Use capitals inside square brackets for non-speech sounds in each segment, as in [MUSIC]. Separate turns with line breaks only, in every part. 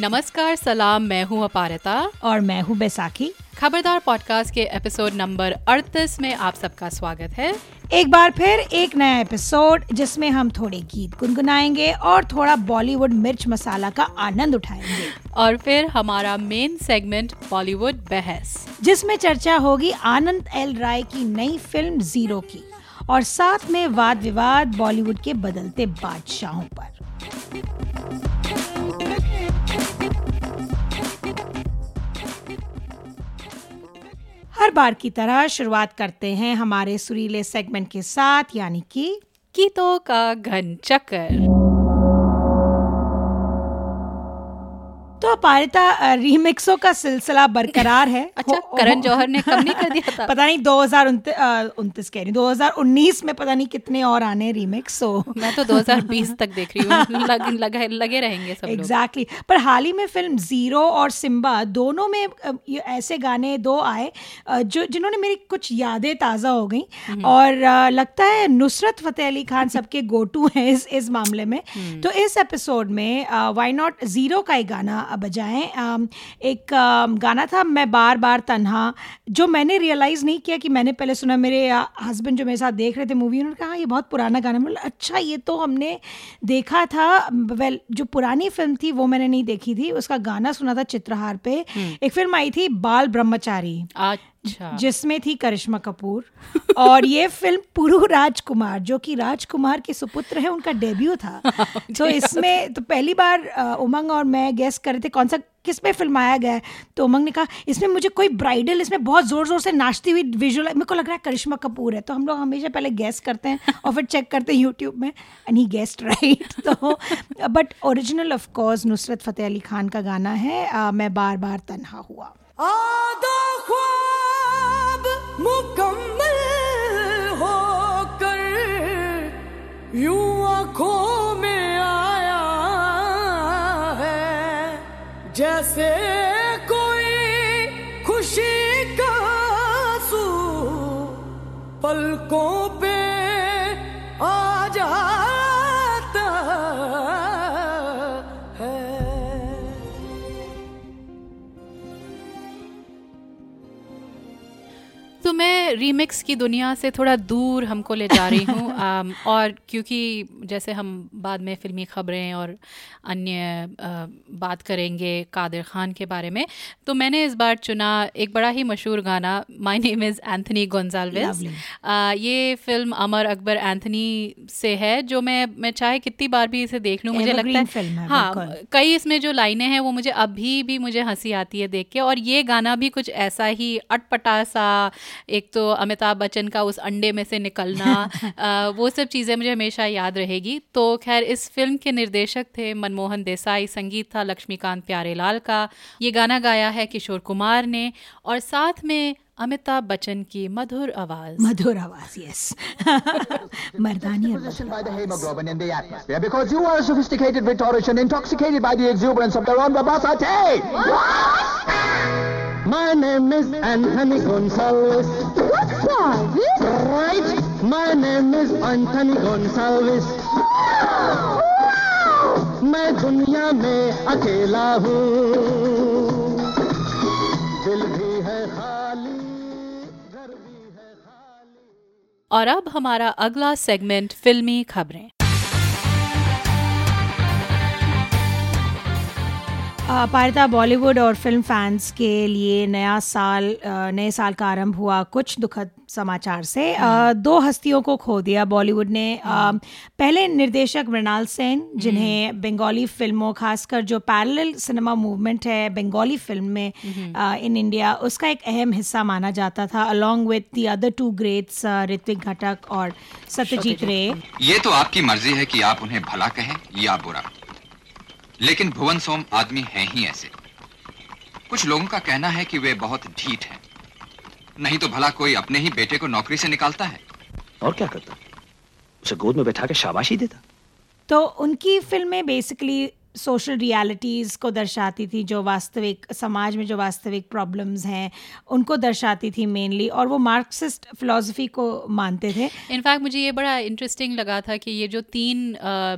नमस्कार सलाम मैं हूँ अपारता।
और मैं हूँ बैसाखी।
खबरदार पॉडकास्ट के एपिसोड नंबर 38 में आप सबका स्वागत है।
एक बार फिर एक नया एपिसोड जिसमें हम थोड़े गीत गुनगुनाएँगे और थोड़ा बॉलीवुड मिर्च मसाला का आनंद उठाएँगे।
और फिर हमारा मेन सेगमेंट बॉलीवुड बहस।
जिसमें चर्चा होगी आनंद एल राय की नई फ़िल्म ज़ीरो की और साथ में वाद विवाद बॉलीवुड के बदलते बादशाहों पर। हर बार की तरह शुरुआत करते हैं हमारे सुरीले सेगमेंट के साथ, यानी कि
गीतों का घन चक्कर
अपारिता रीमिक्सों का सिलसिला बरकरार है [LAUGHS]
अच्छा करण जौहर ने कम नहीं कर दिया [LAUGHS] था
पता नहीं दो हज़ार उनतीस कह रही दो हज़ार उन्नीस में पता नहीं कितने और आने रीमिक्स
so. [LAUGHS] मैं तो 2020 तक देख रही हूँ लग, लग, लगे रहेंगे सब
एग्जैक्टली exactly. पर हाल ही में फ़िल्म ज़ीरो और सिम्बा दोनों में ऐसे गाने दो आए जो जिन्होंने मेरी कुछ यादें ताज़ा हो गई हम्म। और लगता है नुसरत फतेह अली खान सबके गोटू हैं इस इस मामले में हम्म। तो इस एपिसोड में वाई नॉट ज़ीरो का एक गाना बजाएँ। एक गाना था मैं बार बार तन्हा जो मैंने रियलाइज़ नहीं किया कि मैंने पहले सुना मेरे हस्बैंड जो मेरे साथ देख रहे थे मूवी उन्होंने कहा ये बहुत पुराना गाना मतलब अच्छा ये तो हमने देखा था। वेल जो पुरानी फ़िल्म थी वो मैंने नहीं देखी थी। उसका गाना सुना था चित्रहार पे। हम्म। एक फ़िल्म आई थी बाल ब्रह्मचारी। अच्छा। जिसमें थी करिश्मा कपूर और ये फ़िल्म पुरु राजकुमार जो कि राजकुमार के सुपुत्र है उनका डेब्यू था। [LAUGHS] तो इसमें तो पहली बार उमंग और मैं गेस कर रहे थे कौन सा किसमें फिल्माया गया है? तो उमंग ने कहा इसमें मुझे कोई ब्राइडल इसमें बहुत ज़ोर ज़ोर से नाचती हुई विजुअल मेरे को लग रहा है करिश्मा कपूर है। तो हम लोग हमेशा पहले गैस करते हैं और फिर चेक करते हैं यूट्यूब में एंड ही गेस्ट राइट तो but original of course Nusrat Fateh Ali Khan का गाना है आ, मैं बार बार तनहा हुआ। मुकम्मल होकर यूँ आँखों में आया है। जैसे कोई खुशी का सू पलकों पे
मैं रीमिक्स की दुनिया से थोड़ा दूर हमको ले जा रही हूँ [LAUGHS] और क्योंकि जैसे हम बाद में फ़िल्मी ख़बरें और अन्य बात करेंगे कादिर ख़ान के बारे में तो मैंने इस बार चुना एक बड़ा ही मशहूर गाना my name is Anthony Gonsalves ये फ़िल्म अमर अकबर एंथनी से है जो मैं मैं चाहे कितनी बार भी इसे देख लूँ मुझे लगता है, है हाँ कई इसमें जो लाइनें हैं वो मुझे अभी भी मुझे हँसी आती है देख के और ये गाना भी कुछ ऐसा ही अटपटा सा एक तो अमिताभ बच्चन का उस अंडे में से निकलना [LAUGHS] आ, वो सब चीज़ें मुझे हमेशा याद रहेगी। तो खैर इस फ़िल्म के निर्देशक थे मनमोहन देसाई संगीत था लक्ष्मीकांत प्यारेलाल का। ये गाना गाया है किशोर कुमार ने और साथ में अमिताभ बच्चन की मधुर आवाज़।
मधुर आवाज़ yes [LAUGHS] Mardaani because you are sophisticated with name is Anthony Gonsalves मैं दुनिया में अकेला हूँ। दिल भी
और अब हमारा अगला सेगमेंट फिल्मी खबरें।
पारिता बॉलीवुड और फ़िल्म फैंस के लिए नया साल नए साल का आरंभ हुआ कुछ दुखद समाचार से हम्म। दो हस्तियों को खो दिया बॉलीवुड ने हम्म। पहले निर्देशक मृणाल सेन जिन्हें हम्म। बंगाली फ़िल्मों खासकर जो पैरेलल सिनेमा मूवमेंट है बंगाली फ़िल्म में इन इंडिया उसका एक अहम हिस्सा माना जाता था along with the other two greats Ritwik Ghatak और सत्यजीत रे
ये तो आपकी मर्ज़ी है कि आप उन्हें भला कहें या बुरा लेकिन भुवन सोम आदमी हैं ही ऐसे। कुछ लोगों का कहना है कि वे बहुत ढीठ हैं। नहीं तो भला कोई अपने ही बेटे को नौकरी से निकालता है।
और क्या करता? उसे गोद में बैठा के शाबाशी देता?
तो उनकी फ़िल्में बेसिकली सोशल रियलिटीज़ को दर्शाती थी जो वास्तविक समाज में जो वास्तविक प्रॉब्लम्स हैं उनको दर्शाती थी मेनली और वो मार्क्सिस्ट फ़िलासफ़ी को मानते थे।
इनफैक्ट मुझे ये बड़ा इंटरेस्टिंग लगा था कि ये जो तीन आ, आ,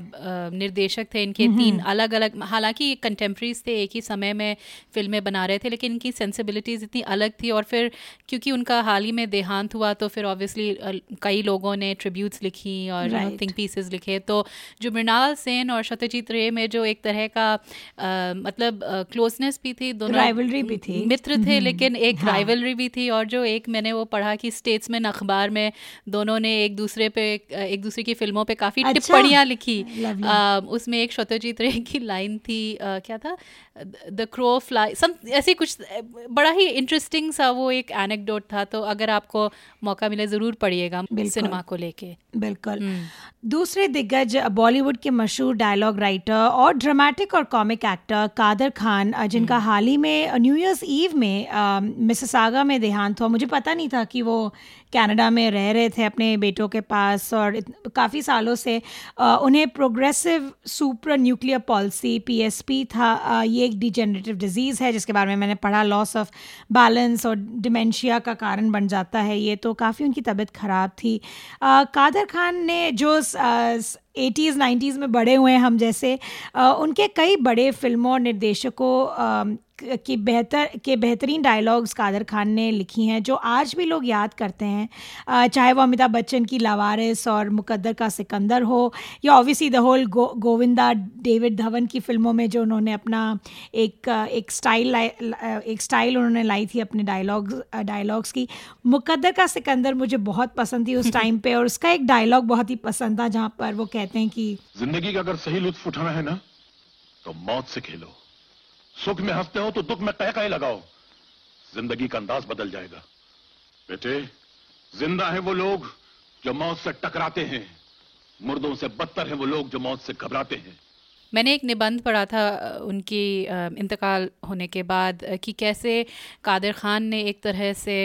निर्देशक थे इनके तीन अलग अलग हालाँकि ये कंटेम्प्रेरीज थे एक ही समय में फ़िल्में बना रहे थे लेकिन इनकी सेंसिबिलिटीज़ इतनी अलग थी और फिर क्योंकि उनका हाल ही में देहांत हुआ तो फिर ऑब्वियसली कई लोगों ने ट्रिब्यूट्स लिखी और थिंक पीसेस लिखे। तो जो मृणाल सेन और सत्यजीत रे में जो एक तरह का आ, मतलब क्लोजनेस भी थी
दोनों राइवलरी भी थी।
मित्र थे हम्म, लेकिन एक हाँ. राइवलरी भी थी और जो एक मैंने वो पढ़ा कि स्टेट्समैन अखबार में दोनों ने एक दूसरे पे एक दूसरे की फ़िल्मों पे काफ़ी अच्छा? टिप्पणियाँ लिखी। आ, उसमें एक सत्यजीत रे की लाइन थी आ, क्या था? द क्रो फ्लाई सम ऐसे कुछ बड़ा ही इंटरेस्टिंग सा वो एक एनेक्डोट था तो अगर आपको मौका मिले ज़रूर पढ़िएगा सिनेमा को लेके।
बिल्कुल। हम्म। दूसरे दिग्गज बॉलीवुड के मशहूर डायलॉग राइटर और ड्रामेटिक और कॉमिक एक्टर कादर खान जिनका हम्म। हाल ही में न्यू ईयर्स ईव में मिससागा में देहांत हुआ मुझे पता नहीं था कि वो कनाडा में रह रहे थे अपने बेटों के पास और काफ़ी सालों से उन्हें progressive super nuclear policy PSP था। ये एक डिजेनरेटिव डिज़ीज़ है, जिसके बारे में मैंने पढ़ा। लॉस ऑफ़ बैलेंस और डिमेंशिया का कारण बन जाता है ये तो काफ़ी उनकी तबीयत ख़राब थी। कादर खान ने जो एटीज़ नाइन्टीज़ में बड़े हुए हैं हम जैसे उनके कई बड़े फ़िल्मों और निर्देशकों की बेहतर, के बेहतरीन डायलॉग्स कादर खान ने लिखी हैं, जो आज भी लोग याद करते हैं। चाहे वो अमिताभ बच्चन की लावारिस और मुकद्दर का सिकंदर हो, या ऑब्वियसली द होल गो गोविंदा डेविड धवन की फ़िल्मों में जो उन्होंने अपना एक एक स्टाइल एक स्टाइल उन्होंने लाई थी अपने डायलॉग्स डायलॉग्स की। मुकद्दर का सिकंदर मुझे बहुत पसंद थी उस टाइम पे, और उसका एक डायलॉग बहुत ही पसंद था, जहाँ पर वो कहते हैं कि
ज़िंदगी का अगर सही लुत्फ उठाना है ना तो मौत से खेलो। सुख में हँसते हो तो दुख में कह कहे लगाओ। ज़िंदगी का अंदाज बदल जाएगा। बेटे, ज़िंदा है वो लोग जो मौत से टकराते हैं। मुर्दों से बदतर है वो लोग जो मौत से घबराते हैं।
मैंने एक निबंध पढ़ा था, उनकी इंतकाल होने के बाद, कि कैसे कादिर खान ने एक तरह से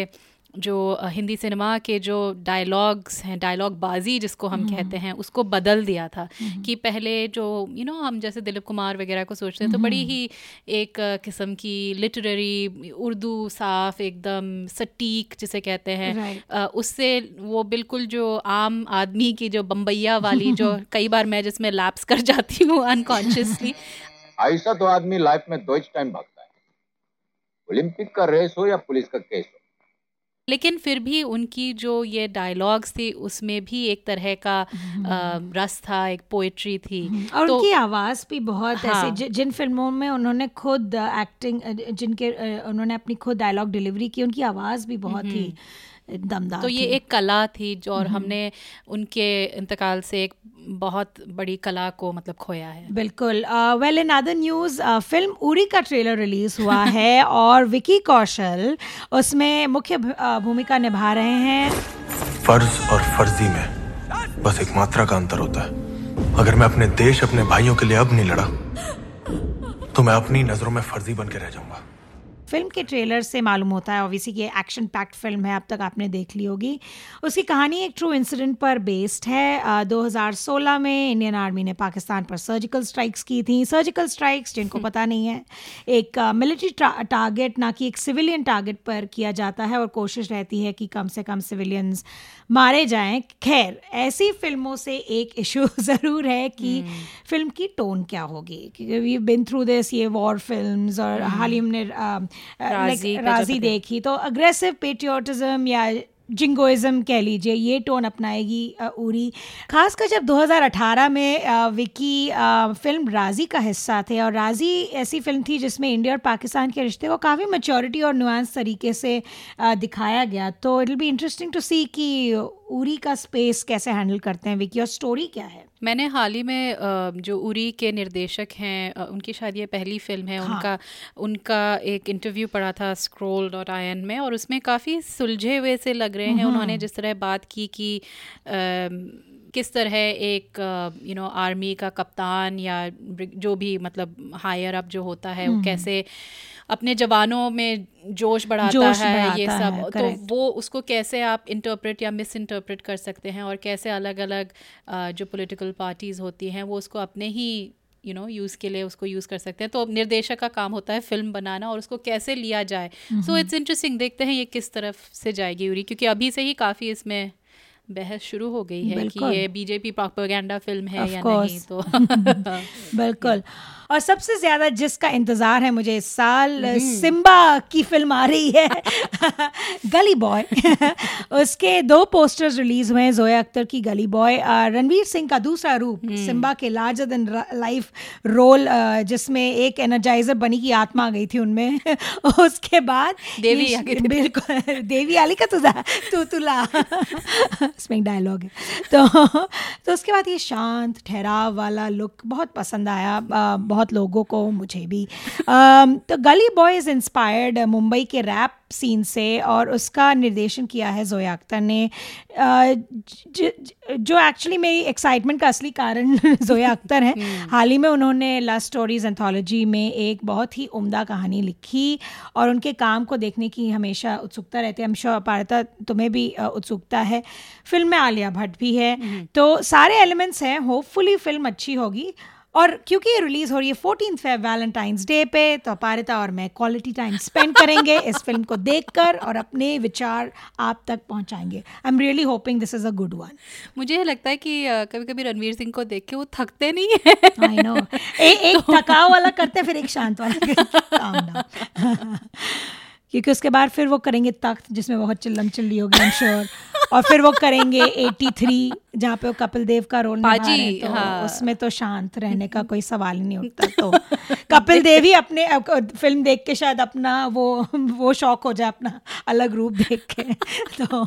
जो हिंदी सिनेमा के जो डायलॉग्स हैं डायलॉग बाजी जिसको हम हम्म। कहते हैं उसको बदल दिया था हम्म। कि पहले जो यू नो हम जैसे दिलीप कुमार वगैरह को सोचते हैं तो बड़ी हम्म। ही एक किस्म की लिटरेरी उर्दू साफ़ एकदम सटीक जिसे कहते हैं उससे वो बिल्कुल जो आम आदमी की जो बम्बैया वाली जो [LAUGHS] कई बार मैं जिसमें लैप्स कर जाती हूँ अनकॉन्शियसली [LAUGHS]
ऐसा तो आदमी लाइफ में दो टाइम भागता है ओलंपिक का रेस हो या पुलिस का केस हो
लेकिन फिर भी उनकी जो ये डायलॉग्स थी उसमें भी एक तरह का आ, रस था एक पोएट्री थी
हम्म। और तो, उनकी आवाज़ भी बहुत हाँ, ऐसे जिन फ़िल्मों में उन्होंने खुद एक्टिंग जिनके उन्होंने अपनी खुद डायलॉग डिलीवरी की उनकी आवाज़ भी बहुत ही हम्म। दमदार
तो ये एक कला थी जो और हमने उनके इंतकाल से एक बहुत बड़ी कला को मतलब खोया है।
बिल्कुल। Well in other news film Uri का ट्रेलर रिलीज़ हुआ [LAUGHS] है और विकी कौशल उसमें मुख्य भूमिका निभा रहे हैं।
फ़र्ज़ और फर्जी में बस एक मात्रा का अंतर होता है। अगर मैं अपने देश अपने भाइयों के लिए अब नहीं लड़ा तो मैं अपनी नज़रों में फर्जी बन के रह जाऊँगा।
फ़िल्म के ट्रेलर से मालूम होता है ऑब्वियसली कि एक्शन पैक्ड फ़िल्म है अब तक आपने देख ली होगी उसकी कहानी एक ट्रू इंसिडेंट पर बेस्ड है uh, 2016 में इंडियन आर्मी ने पाकिस्तान पर सर्जिकल स्ट्राइक्स की थी सर्जिकल स्ट्राइक्स जिनको हम्म। पता नहीं है एक मिलिट्री uh, टारगेट ना कि एक सिविलियन टारगेट पर किया जाता है और कोशिश रहती है कि कम से कम सिविलियंस मारे जाएँ खैर ऐसी फ़िल्मों से एक इशू [LAUGHS] ज़रूर है कि hmm. फ़िल्म। की टोन क्या होगी क्योंकि वी बिन थ्रू दिस ये वॉर फिल्म्स और हम्म। हाल ही हमने राज़ी, राज़ी देखी। तो अग्रेसिव पेट्रियोटिज्म या जिंगोइज्म कह लीजिए ये टोन अपनाएगी उरी खासकर जब 2018 में विकी फ़िल्म राज़ी का हिस्सा थे और राज़ी ऐसी फ़िल्म थी जिसमें इंडिया और पाकिस्तान के रिश्ते को काफ़ी मेचोरिटी और नुआंस तरीके से दिखाया गया। तो it will be interesting to see कि उरी का स्पेस कैसे हैंडल करते हैं विकी और स्टोरी क्या है।
मैंने हाल ही में जो उरी के निर्देशक हैं उनकी शायद ये पहली फ़िल्म है हाँ. उनका उनका एक इंटरव्यू पढ़ा था स्क्रोल डॉट आई एन में और उसमें काफ़ी सुलझे हुए से लग रहे हैं उन्होंने जिस तरह बात की कि किस तरह एक यू नो आर्मी का कप्तान या जो भी मतलब हायर अप जो होता है वो कैसे अपने जवानों में जोश बढ़ाता जोश है बढ़ाता ये सब। है, तो वो उसको कैसे आप इंटरप्रेट या मिस इंटरप्रेट कर सकते हैं और कैसे अलग अलग जो पॉलिटिकल पार्टीज़ होती हैं वो उसको अपने ही यू नो यूज़ के लिए उसको यूज़ कर सकते हैं। तो निर्देशक का काम होता है फ़िल्म बनाना और उसको कैसे लिया जाए। सो इट्स इंटरेस्टिंग देखते हैं ये किस तरफ़ से जाएगी उरी क्योंकि अभी से ही काफ़ी इसमें बहस शुरू हो गई है कि ये बीजेपी प्रोपेगेंडा फ़िल्म है या। नहीं तो [LAUGHS]
बिल्कुल। [LAUGHS] और सबसे ज़्यादा जिसका इंतज़ार है मुझे इस साल सिम्बा की फ़िल्म आ रही है। [LAUGHS] गली बॉय। [LAUGHS] उसके दो पोस्टर्स रिलीज़ हुए हैं जोया अख्तर की गली बॉय रणवीर सिंह का दूसरा रूप सिम्बा के लार्जर देन लाइफ रोल जिसमें एक एनर्जाइजर बनी की आत्मा आ गई थी उनमें। [LAUGHS] उसके बाद
देवी।
बिल्कुल देवी आली का तुझा तू तुला इसमें एक डायलॉग है। तो तो उसके बाद ये शांत ठहराव वाला लुक बहुत पसंद आया। अ, बहुत लोगों को मुझे भी। तो गली बॉय इज़ इंस्पायर्ड मुंबई के रैप सीन से और उसका निर्देशन किया है जोया अख्तर ने। ज, एक्चुअली मेरी एक्साइटमेंट का असली कारण [LAUGHS] जोया अख्तर है। हाल ही में उन्होंने लव स्टोरीज एंथोलॉजी में एक बहुत ही उम्दा कहानी लिखी और उनके काम को देखने की हमेशा उत्सुकता रहती है। हम श्योर पारता तुम्हें भी उत्सुकता है। फ़िल्म में आलिया भट्ट भी है। तो सारे एलिमेंट्स हैं। होपफुली फ़िल्म अच्छी होगी। और क्योंकि ये रिलीज़ हो रही है फोर्टीन फेब वैलेंटाइंस डे पे तो अपारिता और मैं क्वालिटी टाइम स्पेंड करेंगे इस फ़िल्म को देखकर और अपने विचार आप तक पहुंचाएँगे। I am really hoping this is a good one
मुझे लगता है कि कभी कभी रणवीर सिंह को देख के वो थकते नहीं है।
आई नो एक [LAUGHS] थकाव वाला करते फिर एक शांत वाला [LAUGHS] [LAUGHS] क्योंकि उसके बाद फिर वो करेंगे तख्त जिसमें बहुत चिल्लम चिल्ली होगी आई श्योर और फिर वो करेंगे 83 जहाँ पे वो कपिल देव का रोल निभा
पाजी,
रहे तो
हाँ।
उसमें तो शांत रहने का कोई सवाल ही नहीं उठता तो [LAUGHS] कपिल देव ही अपने फ़िल्म देख के शायद अपना वो वो शौक हो जाए अपना अलग रूप देख के तो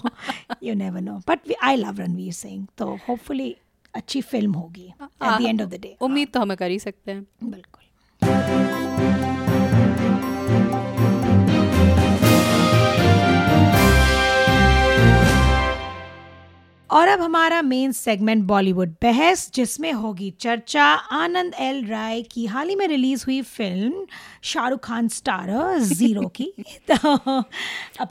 you never know but I love Ranveer Singh तो होपफुली अच्छी फ़िल्म होगी at the end of the day
उम्मीद तो हमें कर ही सकते हैं।
बिल्कुल। और अब हमारा मेन सेगमेंट बॉलीवुड बहस जिसमें होगी चर्चा। आनंद एल राय की हाल ही में रिलीज़ हुई film Shahrukh Khan starrer Zero [LAUGHS] की। तो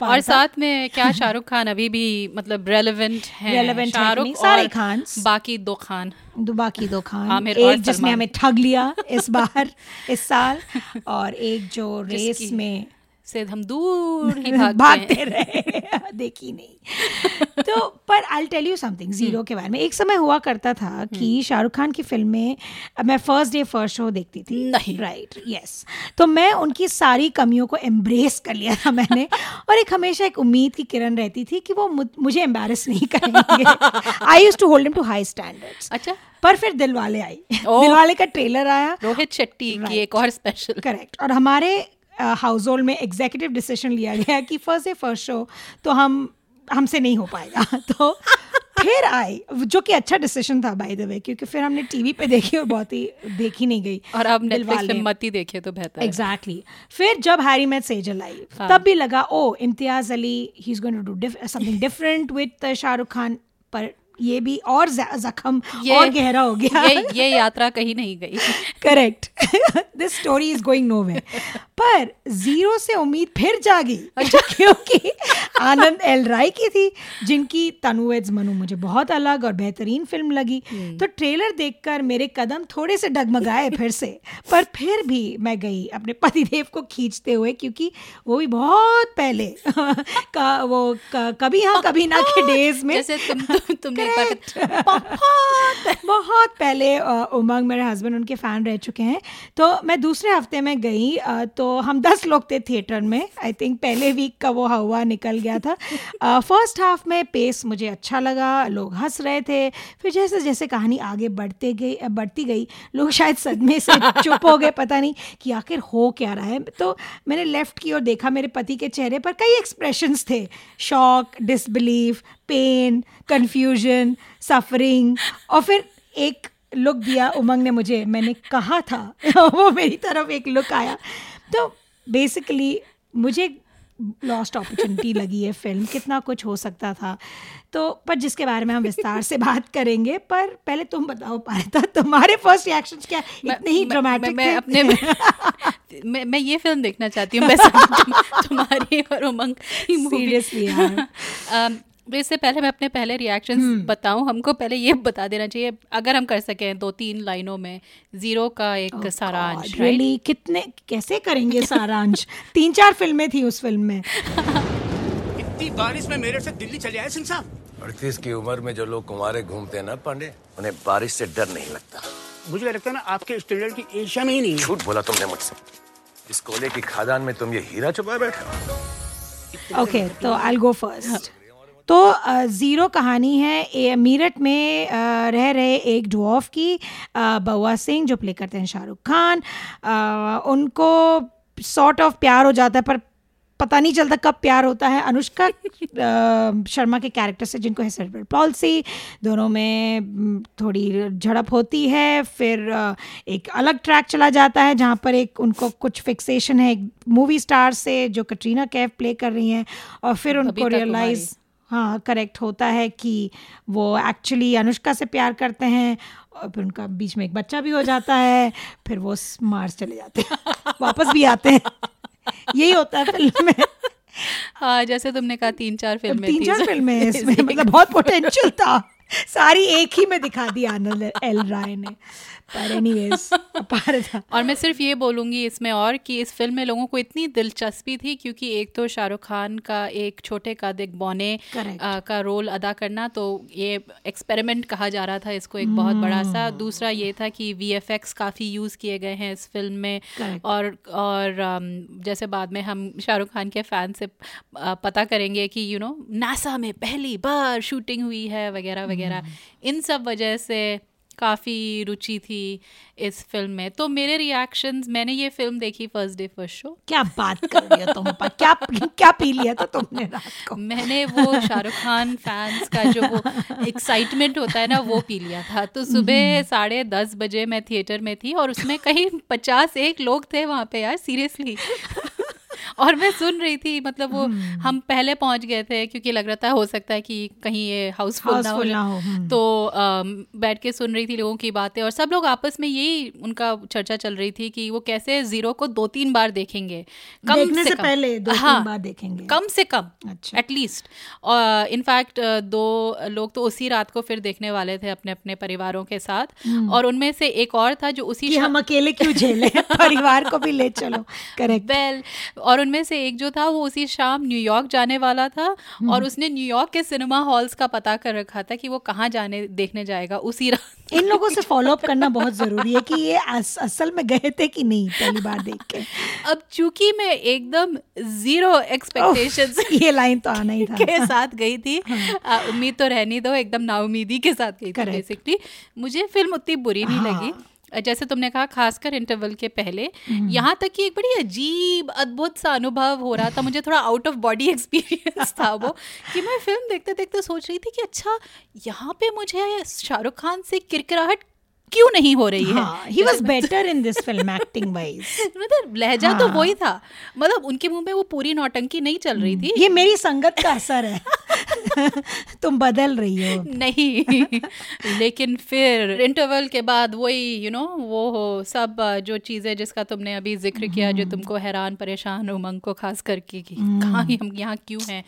और साथ में क्या शाहरुख खान अभी भी मतलब रेलेवेंट है।
कि
शाहरुख
सारे खान्स।
बाकी दो खान।
दो बाकी दो खान।
आमिर
एक जिसने हमें ठग लिया इस बार इस साल। [LAUGHS] और एक जो रेस में
से हम दूर ही [LAUGHS] भागते,
भागते रहे देखी नहीं। [LAUGHS] तो पर I tell you something Zero के बारे में। एक समय हुआ करता था कि शाहरुख खान की फ़िल्में अब मैं फ़र्स्ट डे फ़र्स्ट शो देखती थी।
नहीं।
Right right, yes yes. तो मैं उनकी सारी कमियों को एम्ब्रेस कर लिया था मैंने। [LAUGHS] और एक हमेशा एक उम्मीद की किरण रहती थी कि वो मुझे एम्बेरस नहीं करेंगे। I use to hold him to high standards
अच्छा।
पर फिर दिलवाले आई।
ओह।
दिलवाले का ट्रेलर आया।
रोहित शेट्टी
right, की
एक और स्पेशल
करेक्ट और हमारे हाउस होल्ड में एग्जीक्यूटिव डिसीज़न लिया गया कि फ़र्स्ट डे फ़र्स्ट शो तो हम हमसे नहीं हो पाएगा। [LAUGHS] तो फिर आई जो कि अच्छा डिसीज़न था बाय द वे क्योंकि फिर हमने टीवी पे देखी और बहुत ही देखी नहीं गई।
और अब नेटफ्लिक्स पे मत ही देखे तो बेहतर
एग्जैक्टली फिर जब हैरी मेट सेजल आई
हाँ।
तब भी लगा ओ Imtiaz Ali he is going to do something different with Shahrukh Khan. पर ये भी और जख्म और गहरा हो गया।
ये ये यात्रा कहीं नहीं गई।
Correct this story is going no way पर ज़ीरो से उम्मीद फिर जागी।
अच्छा। [LAUGHS]
क्योंकि आनंद एल राय की थी जिनकी तनुवेज मनु मुझे बहुत अलग और बेहतरीन फ़िल्म लगी।
हम्म।
तो ट्रेलर देखकर मेरे कदम थोड़े से डगमगाए फिर से [LAUGHS] पर फिर भी मैं गई अपने पतिदेव को खींचते हुए क्योंकि वो भी बहुत पहले [LAUGHS] का वो क- कभी हाँ कभी ना के डेज़ में।
जैसे तुम, तुम तुमने एक बार बहुत
बहुत पहले उमंग मेरे हस्बैंड उनके फ़ैन रह चुके हैं। तो मैं दूसरे हफ़्ते में गई अ, तो हम दस लोग थे थिएटर में। आई थिंक पहले वीक का वो हवा निकल गया था। [LAUGHS] फ़र्स्ट हाफ़ में पेस मुझे अच्छा लगा लोग हंस रहे थे। फिर जैसे जैसे कहानी आगे बढ़ते गई बढ़ती गई लोग शायद सदमे से [LAUGHS] चुप हो गए पता नहीं कि आखिर हो क्या रहा है। तो मैंने लेफ़्ट की ओर देखा मेरे पति के चेहरे पर कई एक्सप्रेशंस थे। Shock disbelief pain confusion suffering और फिर एक लुक दिया उमंग ने मुझे। मैंने कहा था [LAUGHS] वो मेरी तरफ़ एक लुक आया। तो बेसिकली मुझे लॉस्ट अपॉर्चुनिटी [LAUGHS] लगी है फ़िल्म कितना कुछ हो सकता था। तो पर जिसके बारे में हम विस्तार से बात करेंगे पर पहले तुम बताओ पाया तुम्हारे फ़र्स्ट रिएक्शन क्या? इतने ही ड्रामेटिक
मैं, मैं अपने [LAUGHS] मैं मैं ये फ़िल्म देखना चाहती हूँ वैसे तुम, तुम्हारी और उमंग की [LAUGHS] इससे पहले मैं अपने पहले रिएक्शंस
हम्म।
बताऊँ हमको पहले ये बता देना चाहिए अगर हम कर सकें दो तीन लाइनों में ज़ीरो का एक
Oh
सारांश right?
रियली कितने कैसे करेंगे सारांश? तीन चार फ़िल्में थी उस फ़िल्म में। [LAUGHS]
इतनी बारिश में मेरे से दिल्ली चले आए सिंह साहब।
अड़तीस की उम्र में जो लोग कुमारे घूमते हैं ना पांडे? उन्हें बारिश से डर नहीं लगता।
मुझे लगता है ना आपके स्टैंडर्ड की एशिया में ही नहीं
झूठ बोला तुमने मुझसे। इस कोले की खादान में तुम ये हीरा छुपा बैठे
ओके तो आई गो फ़र्स्ट तो ज़ीरो कहानी है। मीरठ में रह रहे एक डॉफ की बउआ सिंह जो प्ले करते हैं शाहरुख खान। उनको सॉर्ट ऑफ़ प्यार हो जाता है पर पता नहीं चलता कब प्यार होता है। अनुष्का शर्मा के कैरेक्टर से जिनको है सेरेब्रल पॉलिसी दोनों में थोड़ी झड़प होती है। फिर एक अलग ट्रैक चला जाता है जहाँ पर एक उनको कुछ फिक्सेशन है एक मूवी स्टार से जो कटरीना कैफ प्ले कर रही हैं। और फिर उनको रियलाइज़ हाँ करेक्ट होता है कि वो एक्चुअली अनुष्का से प्यार करते हैं और फिर उनका बीच में एक बच्चा भी हो जाता है फिर वो मार्स चले जाते हैं वापस भी आते हैं। यही होता है फ़िल्म में।
हाँ जैसे तुमने कहा तीन चार फ़िल्में
तीन चार फ़िल्में हैं इसमें [LAUGHS] मतलब बहुत पोटेंशियल था। सारी एक ही में दिखा दी आनंद एल राय ने। पर एनीवेज
और मैं सिर्फ़ ये बोलूँगी इसमें और कि इस फ़िल्म में लोगों को इतनी दिलचस्पी थी क्योंकि एक तो शाहरुख खान का एक छोटे कद एक बौने आ, का रोल अदा करना तो ये एक्सपेरिमेंट कहा जा रहा था इसको एक बहुत बड़ा सा।
Hmm.
दूसरा ये था कि वीएफएक्स काफ़ी यूज़ किए गए हैं इस फ़िल्म में। और और जैसे बाद में हम शाहरुख खान के फ़ैन से पता करेंगे कि यू नो नासा में पहली बार शूटिंग हुई है वगैरह वगैरह। इन सब वजह से काफ़ी रुचि थी इस फ़िल्म में। तो मेरे रिएक्शंस मैंने ये फ़िल्म देखी फ़र्स्ट डे फ़र्स्ट शो
क्या बात कर रही हो तुम अपा? क्या क्या पी लिया था तुमने रात को?
मैंने वो शाहरुख खान फैंस का जो वो एक्साइटमेंट होता है ना वो पी लिया था। तो सुबह साढ़े दस बजे मैं थिएटर में थी और उसमें कहीं पचास एक लोग थे वहाँ पे यार सीरियसली और मैं सुन रही थी मतलब वो हम पहले पहुँच गए थे क्योंकि लग रहा था हो सकता है कि कहीं ये हाउसफुल ना हो
ना हो, हम्म।
तो बैठ के सुन रही थी लोगों की बातें और सब लोग आपस में यही उनका चर्चा चल रही थी कि वो कैसे ज़ीरो को दो तीन बार देखेंगे।
देखने से
कम।
पहले दो तीन
हाँ,
बार देखेंगे।
कम से कम
अच्छा।
एटलीस्ट इनफैक्ट दो लोग तो उसी रात को फिर देखने वाले थे अपने अपने परिवारों के साथ। और उनमें से एक और था जो उसी
कि हम अकेले क्यों झेले? [LAUGHS] परिवार को भी ले चलो। [LAUGHS] करेक्ट
वेल और उनमें से एक जो था वो उसी शाम न्यूयॉर्क जाने वाला था और उसने न्यूयॉर्क के सिनेमा हॉल्स का पता कर रखा था कि वो कहाँ जाने देखने जाएगा उसी रात [LAUGHS]
इन लोगों से फॉलो अप करना बहुत ज़रूरी है कि ये अस, असल में गए थे कि नहीं पहली बार देख के।
अब चूँकि मैं एकदम ज़ीरो एक्सपेक्टेशंस
उफ, ये लाइन तो आना ही था।
के साथ गई थी आ, उम्मीद तो रहनी दो एकदम नाउमीदी के साथ गई थी बेसिकली मुझे फ़िल्म उतनी बुरी नहीं
हाँ।
लगी। जैसे तुमने कहा खासकर इंटरवल के पहले यहाँ तक कि एक बड़ी अजीब अद्भुत सा अनुभव हो रहा था। मुझे थोड़ा आउट ऑफ़ बॉडी एक्सपीरियंस था वो कि मैं फ़िल्म देखते देखते सोच रही थी कि अच्छा यहाँ पे मुझे शाहरुख खान से किरकिराहट क्यों नहीं हो रही है?
हाँ he was better in this film acting wise
मतलब लहजा हाँ. तो
हाँ।
वही था। मतलब उनके मुँह में वो पूरी नौटंकी नहीं चल रही थी।
ये मेरी संगत का असर है। [LAUGHS] तुम बदल रही हो। [LAUGHS]
नहीं। लेकिन फिर इंटरवल के बाद वही यू नो वो हो सब जो चीज़ें जिसका तुमने अभी ज़िक्र किया जो तुमको हैरान परेशान उमंग को खास करके कि कहाँ ही हम यहाँ क्यों हैं?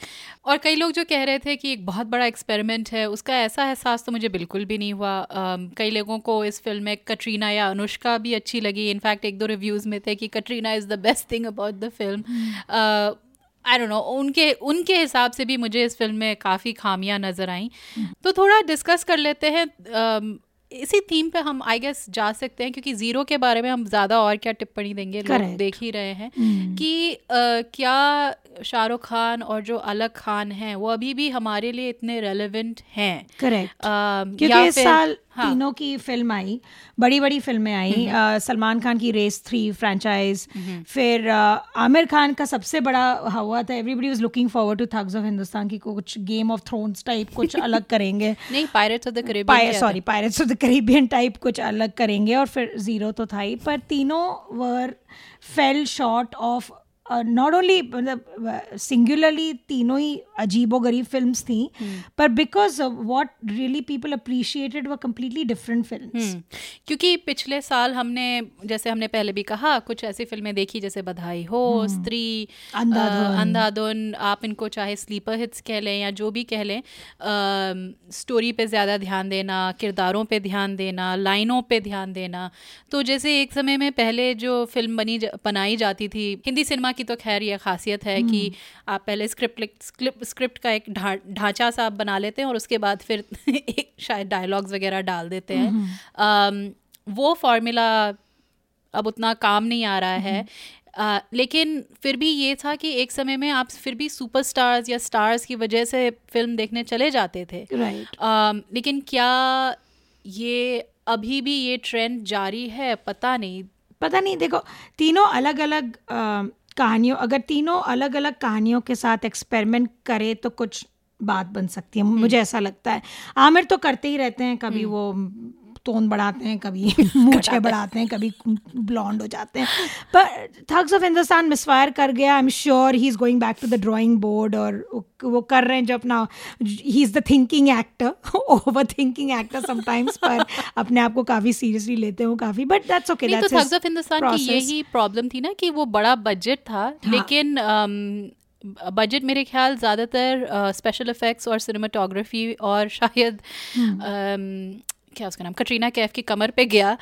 और कई लोग जो कह रहे थे कि एक बहुत बड़ा एक्सपेरिमेंट है उसका ऐसा एहसास तो मुझे बिल्कुल भी नहीं हुआ। कई लोगों को इस फ़िल्म में कटरीना या अनुष्का भी अच्छी लगी। इनफैक्ट एक दो रिव्यूज़ में थे कि Katrina is the best thing about the film I don't know उनके उनके हिसाब से भी मुझे इस फ़िल्म में काफ़ी खामियाँ नज़र आई। तो थोड़ा डिस्कस कर लेते हैं अम, इसी थीम पे हम आई गेस जा सकते हैं क्योंकि ज़ीरो के बारे में हम ज़्यादा और क्या टिप्पणी देंगे लोग देख ही रहे हैं कि अ, क्या शाहरुख खान और जो अलग खान हैं वो अभी भी हमारे लिए इतने रेलेवेंट हैं।
करेक्ट
अम,
क्योंकि इस साल
हाँ।
तीनों की फ़िल्म आई बड़ी बड़ी फ़िल्में आई। अ, सलमान खान की रेस थ्री फ्रेंचाइज फिर अ, आमिर खान का सबसे बड़ा हुआ था everybody was looking forward to Thugs of Hindustan की कुछ गेम ऑफ़ थ्रोन्स टाइप कुछ [LAUGHS] अलग करेंगे।
नहीं Pirates of the Caribbean
sorry Pirates of the Caribbean type कुछ अलग करेंगे और फिर ज़ीरो तो था ही। पर तीनों were fail short of not only मतलब सिंगुलरली तीनों ही अजीबो गरीब फ़िल्म थी पर because what really people appreciated was completely different film
क्योंकि पिछले साल हमने जैसे हमने पहले भी कहा कुछ ऐसी फ़िल्में देखी जैसे बधाई हो स्त्री अंधाधुन। आप इनको चाहे स्लीपर हिट्स कह लें या जो भी कह लें स्टोरी पे ज़्यादा ध्यान देना किरदारों पे ध्यान देना लाइनों पे ध्यान देना। तो जैसे एक समय में पहले जो फ़िल्म बनी बनाई जाती थी हिंदी सिनेमा की तो खैर ये खासियत है कि हम्म। आप पहले स्क्रिप्ट स्क्रिप्ट का एक ढांचा सा आप बना लेते हैं और उसके बाद फिर [LAUGHS] एक शायद डायलॉग्स वगैरह डाल देते हैं हम्म। वो फॉर्मूला अब उतना काम नहीं आ रहा है Uh, लेकिन फिर भी ये था कि एक समय में आप फिर भी सुपरस्टार्स या स्टार्स की वजह से फ़िल्म देखने चले जाते थे
right.
लेकिन क्या ये अभी भी ये ट्रेंड जारी है पता नहीं
पता नहीं देखो तीनों अलग अलग कहानियों अगर तीनों अलग अलग कहानियों के साथ एक्सपेरिमेंट करे तो कुछ बात बन सकती है हम्म। मुझे ऐसा लगता है आमिर तो करते ही रहते हैं कभी हम्म। वो टोन बढ़ाते हैं कभी मूछे बढ़ाते हैं कभी ब्लॉन्ड हो जाते हैं पर थग्स ऑफ़ हिंदुस्तान मिसफायर कर गया I am sure he is going back to the drawing board और वो कर रहे हैं जो अपना he is the thinking actor over thinking actor sometimes पर अपने आप को काफ़ी सीरियसली लेते हैं काफ़ी but that's okay
that's Thugs of Hindustan की यही प्रॉब्लम थी ना कि वो बड़ा बजट था हाँ. लेकिन बजट um, मेरे ख्याल ज़्यादातर स्पेशल इफ़ेक्ट्स और सिनेमाटोग्राफी और शायद um, क्या उसका नाम? कटरीना कैफ की कमर पे गया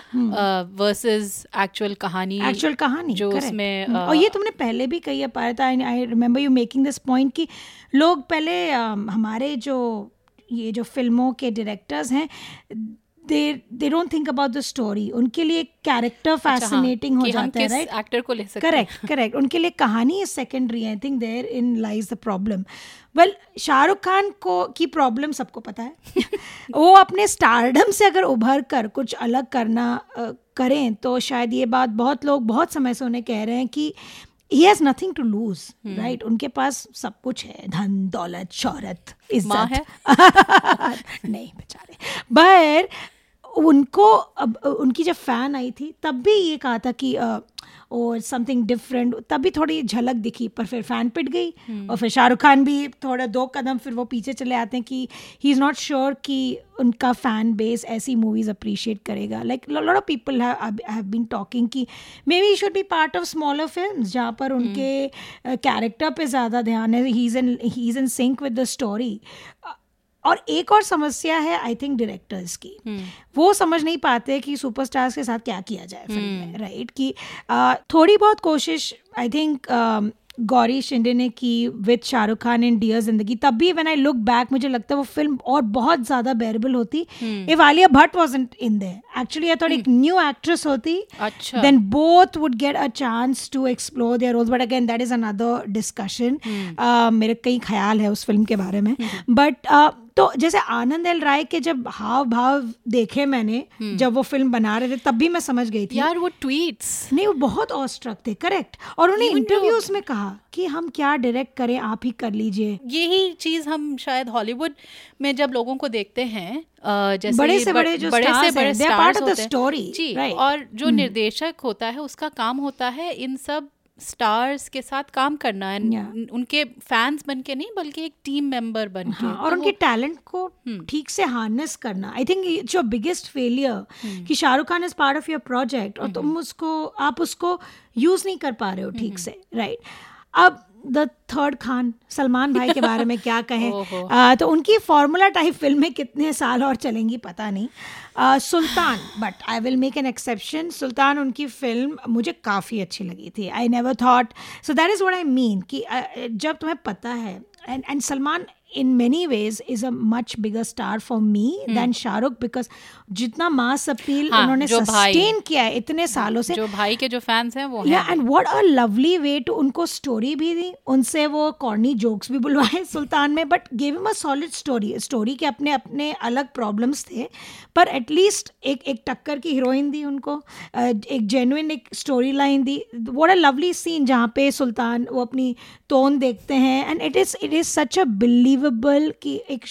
वर्सेस एक्चुअल कहानी
एक्चुअल कहानी
जो उसमें
uh, और ये तुमने पहले भी कही है पाया था I remember you making this point कि लोग पहले uh, हमारे जो ये जो फ़िल्मों के डायरेक्टर्स हैं they they don't think about the story उनके लिए कैरेक्टर फैसिनेटिंग अच्छा, हाँ, हो जाता है राइट
एक्टर को ले सकते
करेक्ट करेक्ट उनके लिए कहानी is secondary I think therein lies the problem well Shahrukh Khan को की प्रॉब्लम सबको पता है। [LAUGHS] वो अपने स्टारडम से अगर उभर कर कुछ अलग करना करें तो शायद ये बात बहुत लोग बहुत समय से उन्हें कह रहे हैं कि he has nothing to lose right उनके पास सब कुछ है। धन दौलत शौहरत इज़्ज़त। [LAUGHS] नहीं बेचारे। पर उनको अब उनकी जब फ़ैन आई थी तब भी ये कहा था कि और समथिंग डिफरेंट तभी थोड़ी झलक दिखी पर फिर फ़ैन पिट गई hmm. और फिर शाहरुख खान भी थोड़ा दो कदम फिर वो पीछे चले आते हैं कि ही इज़ नॉट श्योर कि उनका फ़ैन बेस ऐसी मूवीज़ अप्रिशिएट करेगा like lot of people have been talking कि maybe should be part of smaller film जहाँ पर hmm. उनके कैरेक्टर पे ज़्यादा ध्यान है he is in he is in sync with the story और एक और समस्या है आई थिंक डायरेक्टर्स की। hmm. वो समझ नहीं पाते कि सुपरस्टार्स के साथ क्या किया जाए फ़िल्म hmm. में राइट कि थोड़ी बहुत कोशिश आई थिंक गौरी शिंदे ने की with Shahrukh Khan in Dear Zindagi तब भी व्हेन आई लुक बैक मुझे लगता है वो फ़िल्म और बहुत ज़्यादा बेरेबल होती। If Alia Bhatt was in there actually I thought एक न्यू एक्ट्रेस होती then both would get a chance to explore their roles but again that is another discussion मेरे कई ख्याल है उस फ़िल्म के बारे में। बट तो जैसे आनंद एल राय के जब हाव भाव देखे मैंने हम्म। जब वो फ़िल्म बना रहे थे तब भी मैं समझ गई थी।
यार वो ट्वीट्स
नहीं वो बहुत ऑस्ट्रक थे करेक्ट और उन्हें इंटरव्यूज़ में कहा कि हम क्या डायरेक्ट करें आप ही कर लीजिए।
यही चीज़ हम शायद हॉलीवुड में जब लोगों को देखते हैं
जैसे बड़े से बड़े जो बड़े से बड़े स्टार्स होते हैं।
स्टोरी जी और जो हम्म। निर्देशक होता है उसका काम होता है इन सब स्टार्स के साथ काम करना है yeah. उनके फैंस बन के नहीं बल्कि एक टीम मेंबर बन के
हाँ, और तो उनके टैलेंट को हम्म। ठीक से हार्नेस करना I think it's your biggest failure कि Shahrukh Khan is part of your project और तुम उसको आप उसको यूज़ नहीं कर पा रहे हो ठीक से राइट right? अब द थर्ड खान सलमान भाई के बारे में क्या कहें? [LAUGHS] आ, तो उनकी फॉर्मूला टाइप फ़िल्में कितने साल और चलेंगी पता नहीं। आ, Sultan but I will make an exception Sultan उनकी फ़िल्म मुझे काफ़ी अच्छी लगी थी। I never thought so that is what I mean कि जब तुम्हें पता है and and Salman in many ways is a much bigger star for me hmm. than Shahrukh because जितना मास अपील हाँ, उन्होंने सस्टेन किया है इतने सालों से।
जो भाई के जो फैंस हैं वो
yeah, and what a lovely way to उनको स्टोरी भी दी उनसे वो कॉर्नी जोक्स भी बुलवाए [LAUGHS] सुल्तान में but gave him a solid story story के अपने अपने अलग प्रॉब्लम्स थे। पर एटलीस्ट एक एक टक्कर की हीरोइन दी उनको एक जेनुइन एक स्टोरी लाइन दी। व्हाट अ लवली सीन जहाँ पे सुल्तान वो अपनी टोन देखते हैं and it is it is such a believe unbelievable कि एक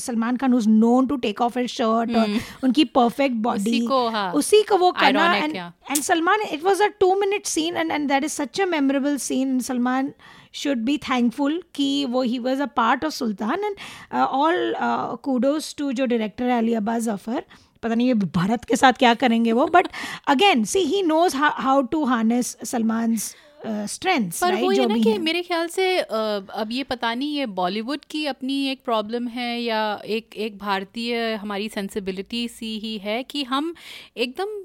Salman Khan who's known to take off his shirt और उनकी परफेक्ट बॉडी
हम्म। को, हाँ,
उसी को वो करना and Salman, it was a two minute scene, and, and that is such a memorable scene. And Salman should be thankful कि वो he was a part of Sultan and uh, all uh, kudos to जो director है अली अब्बास ज़फ़र पता नहीं ये भारत के साथ क्या करेंगे वो but again see he knows how to harness Salman's strengths
पर वो
जो
ना
भी
कि मेरे ख्याल से अब ये पता नहीं ये बॉलीवुड की अपनी एक प्रॉब्लम है या एक एक भारतीय हमारी सेंसिबिलिटी सी ही है कि हम एकदम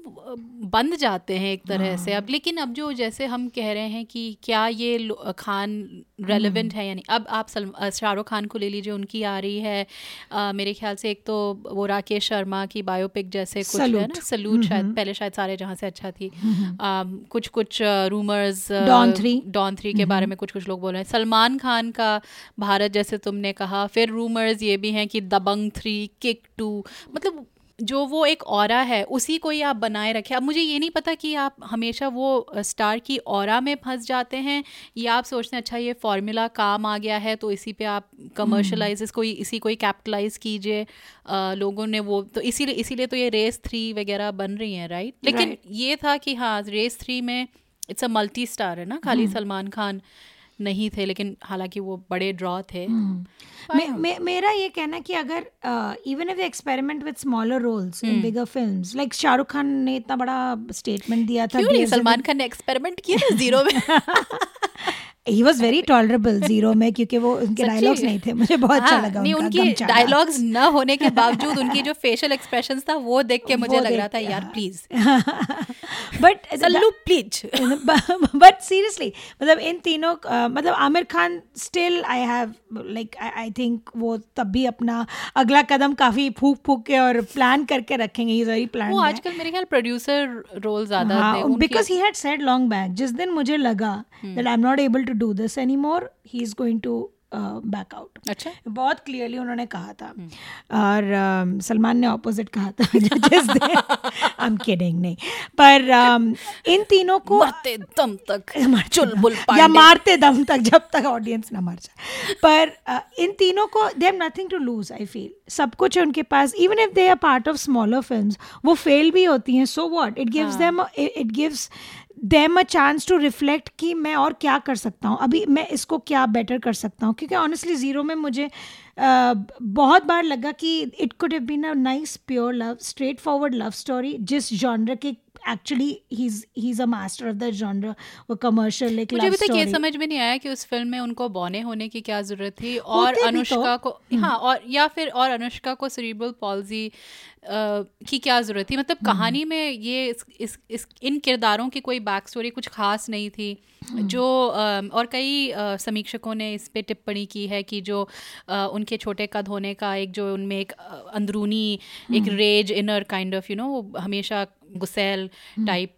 बंद जाते हैं एक तरह से।
हाँ।
अब लेकिन अब जो जैसे हम कह रहे हैं कि क्या ये खान रेलेवेंट
हम्म।
है यानी अब आप शाहरुख खान को ले लीजिए उनकी आ रही है अ, मेरे ख्याल से एक तो वो राकेश शर्मा की बायोपिक जैसे कुछ है ना सलूट शायद पहले शायद सारे जहाँ से अच्छा थी। अम, कुछ कुछ rumours
Dawn three
Don three के बारे में कुछ कुछ लोग बोल रहे हैं। सलमान खान का भारत जैसे तुमने कहा फिर रूमर्स ये भी हैं कि दबंग थ्री किक टू मतलब जो वो एक और है उसी को ही आप बनाए रखें। अब मुझे ये नहीं पता कि आप हमेशा वो स्टार की और में फंस जाते हैं या आप सोचते हैं अच्छा ये फॉर्मूला काम आ गया है तो इसी पे आप कमर्शलाइज इसको इसी को ही कैपिटलाइज कीजिए। लोगों ने वो तो इसीलिए इसीलिए तो ये रेस थ्री वगैरह बन रही हैं राइट लेकिन
Right.
ये था कि हाँ रेस थ्री में इट्स अ मल्टी स्टार है ना? खाली सलमान खान नहीं थे लेकिन हालाँकि वो बड़े ड्रॉ थे।
मे, मे, मेरा ये कहना कि अगर even if experiment with smaller roles in bigger films like Shahrukh Khan ने इतना बड़ा स्टेटमेंट दिया था
सलमान खान ने एक्सपेरिमेंट किया था ज़ीरो में? [LAUGHS] [LAUGHS]
He was very tolerable Zero में क्योंकि वो उनके? डायलॉग्स नहीं थे मुझे बहुत अच्छा
हाँ,
लगा
नहीं
उनका।
डायलॉग्स न होने के बावजूद उनकी जो फेशियल एक्सप्रेशंस था वो देख के मुझे लग रहा था यार। Please
but
Sallu please
but seriously मतलब इन तीनों मतलब Aamir Khan still I have like I think वो तब भी अपना अगला कदम काफ़ी फूक फूक के और प्लान करके रखेंगे ही वेरी प्लान
वो आजकल मेरे ख्याल प्रोड्यूसर रोल ज़्यादा
because he had said long back जिस दिन मुझे लगा mm. that I'm not able to do this anymore. He's going to back out
अच्छा।
बहुत क्लियरली उन्होंने कहा था। और um, सलमान ने ऑपोजिट कहा था आई एम किडिंग नहीं। पर um, इन तीनों को
मरते दम तक [LAUGHS]
मर-
चुलबुल
या मारते दम तक जब तक ऑडियंस ना मर जाए। पर uh, इन तीनों को they have nothing to lose I feel सब कुछ है उनके पास। Even if they are part of smaller films वो फेल भी होती हैं so what it gives them it gives them a chance to reflect कि मैं और क्या कर सकता हूँ? अभी मैं इसको क्या बेटर कर सकता हूँ? क्योंकि ऑनेस्टली ज़ीरो में मुझे बहुत बार लगा कि it could have been a nice pure love straight forward love story जिस जॉनर के actually he is a master of the genre वो कमर्शियल एक
मुझे अभी तक ये. समझ में नहीं आया कि उस फ़िल्म में उनको बौने होने की क्या ज़रूरत थी और
भी
अनुष्का
तो।
को हाँ और या फिर और अनुष्का को सेरिब्रल पॉल्जी की क्या ज़रूरत थी? मतलब कहानी में ये इस, इस, इस इन किरदारों की कोई बैक स्टोरी कुछ खास नहीं थी जो अ, और कई समीक्षकों ने इस पे टिप्पणी की है कि जो उनके छोटे कद होने का एक जो उनमें एक अंदरूनी एक rage inner kind of you know हमेशा गुस्सेल टाइप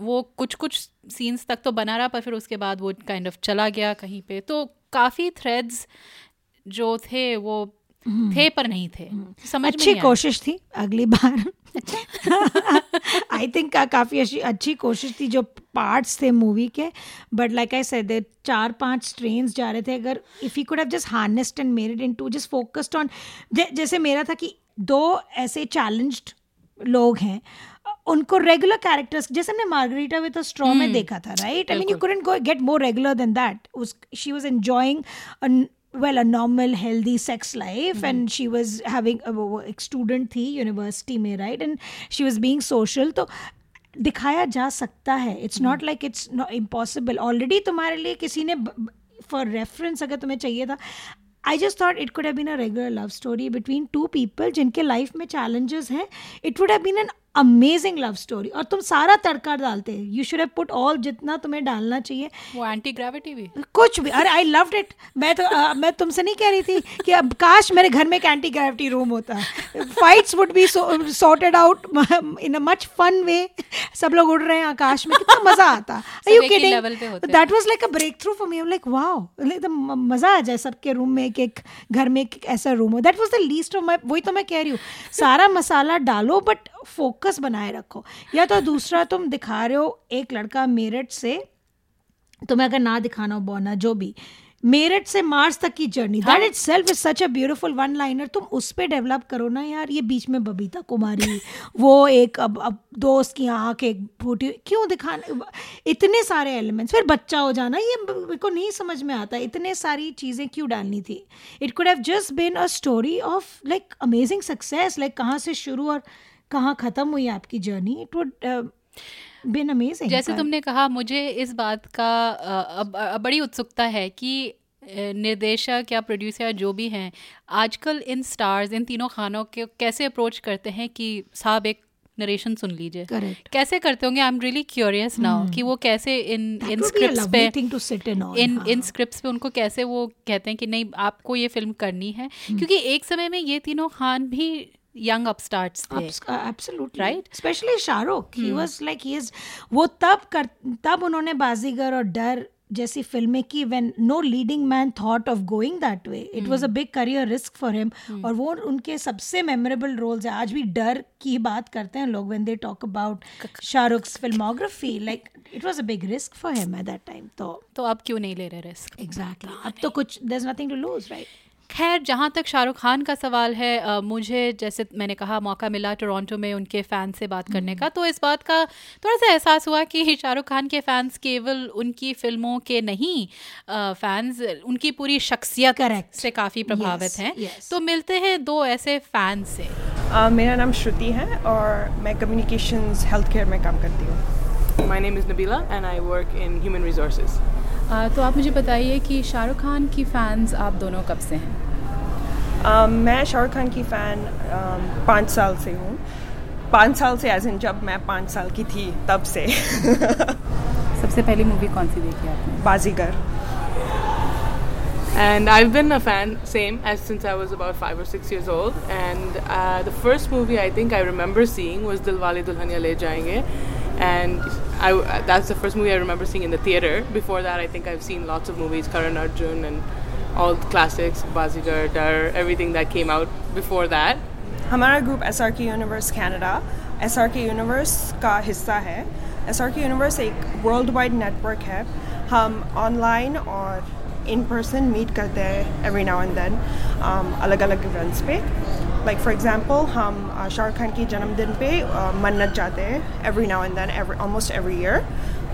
वो कुछ कुछ सीन्स तक तो बना रहा पर फिर उसके बाद वो काइंड ऑफ़ चला गया कहीं पे। तो काफ़ी थ्रेड्स जो थे वो थे पर नहीं थे। समझ में
अच्छी कोशिश थी अगली बार। आई थिंक काफ़ी अच्छी अच्छी कोशिश थी जो पार्ट्स थे मूवी के बट लाइक आई सेड चार पाँच ट्रेन्स जा रहे थे। अगर if you could have just harnessed and made in to just focused on जैसे मेरा था कि दो ऐसे चैलेंज्ड लोग हैं उनको रेगुलर कैरेक्टर्स जैसे हमने मार्गरीटा विद स्ट्रॉ में देखा था right I mean you couldn't go get more regular than that. was she was enjoying a well a normal healthy sex life and she was having a वो एक student थी university में right and she was being social तो दिखाया जा सकता है। It's not like it's impossible already तुम्हारे लिए किसी ने फॉर रेफरेंस अगर तुम्हें चाहिए था I just thought it could have been a regular love story between two people जिनके लाइफ में चैलेंजेस हैं. It would have been an amazing love story और तुम सारा तड़का डालते you should have put all जितना तुम्हें डालना चाहिए।
वो एंटी ग्रेविटी भी।
कुछ भी। अरे आई लव्ड इट मैं तो अ, मैं तुमसे नहीं कह रही थी कि अब काश मेरे घर में एक एंटी ग्रेविटी रूम होता fights would be sorted out in a much fun way सब लोग उड़ रहे हैं आकाश में। कितना मज़ा आता। You kidding. That was like a breakthrough for me like wow मज़ा आ जाए सबके रूम में एक एक घर में एक ऐसा रूम हो। That was the least of my वही तो मैं कह रही हूँ। सारा मसाला डालो बट फोकस बनाए रखो। या तो दूसरा तुम दिखा रहे हो एक लड़का मेरठ से तुम्हें अगर ना दिखाना हो बोना जो भी मेरठ से मार्स तक की journey that itself is such a beautiful one liner तुम उस पर डेवलप करो ना यार ये बीच में बबीता कुमारी वो एक अब अब दोस्त की आँख एक फूटी क्यों दिखाना इतने सारे एलिमेंट्स फिर बच्चा हो जाना ये मेरे को नहीं समझ में आता इतने सारी चीज़ें क्यों डालनी थी? It could have just been a story of like amazing success like कहाँ से शुरू और कहाँ ख़त्म हुई आपकी journey it would been amazing
जैसे तुमने कहा मुझे इस बात का अब बड़ी उत्सुकता है कि निर्देशक या प्रोड्यूसर या जो भी हैं आजकल इन स्टार्स इन तीनों खानों के कैसे अप्रोच करते हैं कि साहब एक नरेशन सुन लीजिए। कैसे करते होंगे? I am really curious now कि वो कैसे इन इन स्क्रिप्ट्स पे इन
हाँ।
इन स्क्रिप्ट्स पे उनको कैसे वो कहते हैं कि नहीं आपको ये फ़िल्म करनी है। Hmm. क्योंकि एक समय में ये तीनों खान भी young upstarts थे
absolutely.
Right?
Especially Shahrukh he was like he is वो तब कर तब उन्होंने बाजीगर और डर जैसी फ़िल्में की when no leading man thought of going that way it was a big career risk for him और वो उनके सबसे मेमोरेबल रोल्स है। आज भी डर की बात करते हैं लोग when they talk about Shahrukh filmography like it was a big risk for him at that time तो
तो अब क्यों नहीं ले रहे रिस्क
एग्जैक्टली अब तो कुछ there is nothing to lose right
खैर जहाँ तक शाहरुख खान का सवाल है आ, मुझे जैसे मैंने कहा मौका मिला टोरंटो में उनके फ़ैन से बात करने का तो इस बात का थोड़ा सा एहसास हुआ कि शाहरुख खान के फ़ैन्स केवल उनकी फ़िल्मों के नहीं फ़ैन्स उनकी पूरी शख्सियत
Correct.
से काफ़ी प्रभावित
Yes,
हैं
yes.
तो मिलते हैं दो ऐसे फ़ैन से
Uh, मेरा नाम श्रुति है और मैं कम्युनिकेशंस हेल्थ केयर में काम करती हूँ
My name is Nabila and I work in human resources.
आ, तो आप मुझे बताइए कि शाहरुख खान की फ़ैन्स आप दोनों कब से हैं
Um, मैं शाहरुख खान की फ़ैन um, पाँच साल से हूँ पाँच साल से एज इन जब मैं पाँच साल की थी तब से
सबसे पहली मूवी कौन सी देखी आपने
Baazigar
And I've been a fan, same, as since I was about five or six years old. And uh, the first movie I think I remember seeing was Dilwale Dulhania Le Jayenge. And I, that's the first movie I remember seeing in the theater. Before that, I think I've seen lots of movies, Karan Arjun and all the classics, Bazigar, Dar, everything that came out before that.
हमारा group S R K universe Canada S R K universe का हिस्सा है S R के universe एक world wide network है हम online और in person meet करते हैं एवरी नाउ एंड देन अलग अलग इवेंट्स पे लाइक फॉर एग्ज़ाम्पल हम शाहरुख खान के जन्मदिन पे मन्नत जाते हैं every now and then almost every year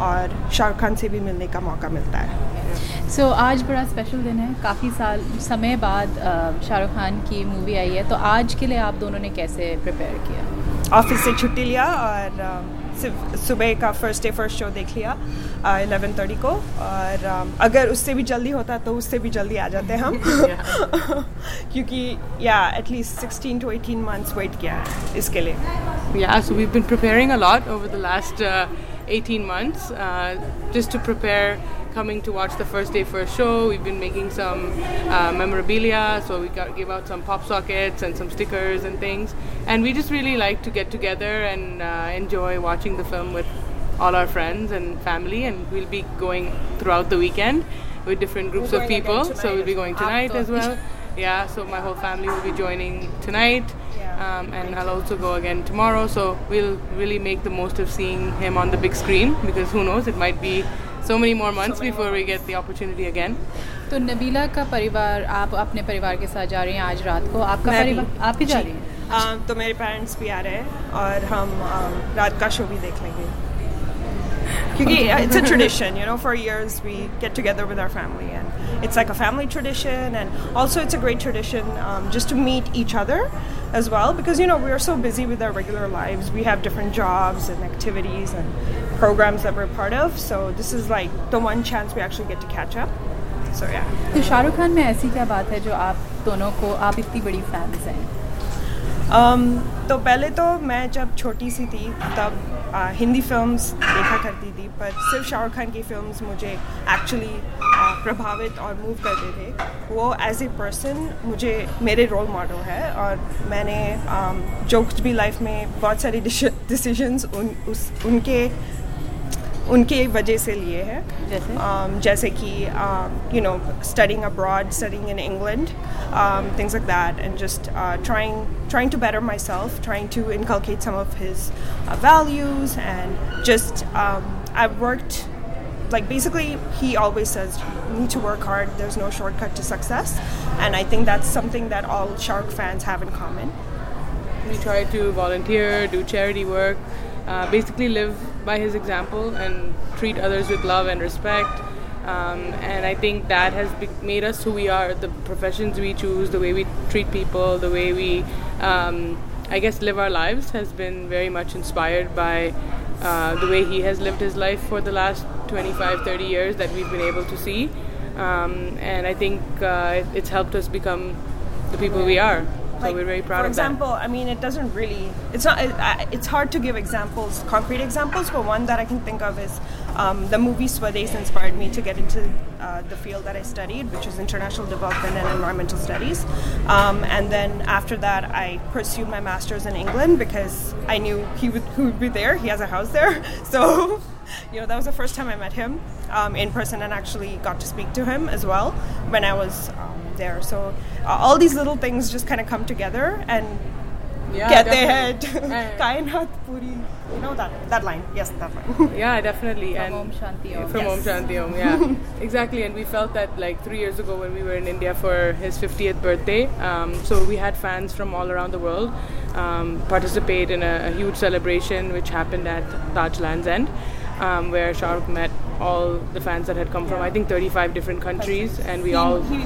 और शाहरुख खान से भी मिलने का मौका मिलता है।
सो so, आज बड़ा स्पेशल दिन है। काफ़ी साल समय बाद शाहरुख खान की मूवी आई है। तो आज के लिए आप दोनों ने कैसे प्रिपेयर किया?
ऑफ़िस से छुट्टी लिया और सुबह का फ़र्स्ट डे फ़र्स्ट शो देख लिया एलेवन थर्टी को और um, अगर उससे भी जल्दी होता तो उससे भी जल्दी आ जाते हम। [LAUGHS] क्योंकि या at least sixteen to eighteen months wait किया है इसके लिए।
Yeah so we been preparing a lot over the last uh, 18 months uh, just to prepare coming to watch the first day first show. We've been making some uh, memorabilia, so we got give out some pop sockets and some stickers and things. And we just really like to get together and uh, enjoy watching the film with all our friends and family. And we'll be going throughout the weekend with different groups of people. So we'll be going tonight as well. Yeah, so my whole family will be joining tonight. Um, and I'll also go again tomorrow. So we'll really make the most of seeing him on the big screen because who knows, it might be so many more months before we get the opportunity again.
तो नबीला का परिवार आप अपने परिवार के साथ जा रही हैं आज रात को आपका
मैं भी।
परिवार आप भी जा
जी।
रही हैं
Um, तो मेरे पेरेंट्स भी आ रहे हैं और हम um, रात का शो भी देख लेंगे क्योंकि it's a tradition you know for years we get together with our family and it's like a family tradition and also it's a great tradition um, just to meet each other as well because you know we are so busy with our regular lives we have different jobs and activities and programs that we're part of so this is like the one chance we actually get to catch up so yeah
तो शाहरुख खान में ऐसी क्या बात है जो आप दोनों को आप इतनी बड़ी फैंस हैं
Um, तो पहले तो मैं जब छोटी सी थी तब आ, हिंदी फिल्म्स देखा करती थी पर सिर्फ़ शाहरुख खान की फिल्म्स मुझे एक्चुअली प्रभावित और मूव करते थे। वो एज ए पर्सन मुझे मेरे रोल मॉडल है और मैंने जो कुछ भी लाइफ में बहुत सारी डिसीजंस उन उस उनके उनके वजह से लिए हैं
जैसे?
um, जैसे कि you know studying abroad studying in England um, things like that and just uh, trying trying to better myself trying to inculcate some of his uh, values and just um, I've worked like basically he always says you need to work hard there's no shortcut to success and i think that's something that all shark fans have in common
we try to volunteer do charity work uh, basically live by his example and treat others with love and respect um, and I think that has be- made us who we are, the professions we choose, the way we treat people, the way we, um, I guess, live our lives has been very much inspired by uh, the way he has lived his life for the last 25, 30 years that we've been able to see. Um, and I think uh, it's helped us become the people we are. So like, we're very proud
for
of
example, that. I mean, it doesn't really. It's not. It, it's hard to give examples, concrete examples, but one that I can think of is um, the movie Swades inspired me to get into uh, the field that I studied, which is international development and environmental studies. Um, and then after that, I pursued my master's in England because I knew he would, he would be there. He has a house there, [LAUGHS] so you know that was the first time I met him um, in person and actually got to speak to him as well when I was um, there. So uh, all these little things just kind of come together and
yeah,
get definitely. their head. [LAUGHS] puri. You know that that line? Yes, that line. [LAUGHS]
yeah, definitely.
From and Om Shanti Om.
From yes. Om Shanti Om. Yeah, [LAUGHS] exactly. And we felt that like three years ago when we were in India for his 50th birthday. Um, so we had fans from all around the world um, participate in a, a, huge celebration which happened at Taj Lands End um, where Shahrukh met all the fans that had come from I think 35 different countries, and we
he,
all
he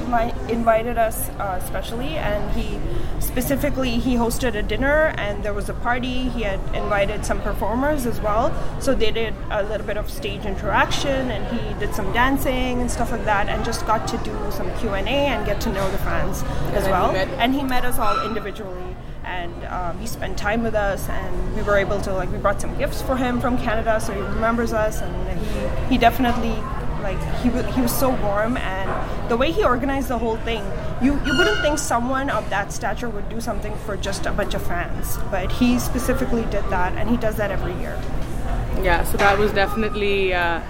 invited us uh, specially, and he specifically he hosted a dinner, and there was a party. He had invited some performers as well, so they did a little bit of stage interaction, and he did some dancing and stuff like that, and just got to do some Q and A and get to know the fans as well. and he met us all individually and um, he spent time with us and we were able to like we brought some gifts for him from canada so he remembers us and he, he definitely like he, he was so warm and the way he organized the whole thing you, you wouldn't think someone of that stature would do something for just a bunch of fans but he specifically did that and he does that every year.
Yeah so that was definitely uh,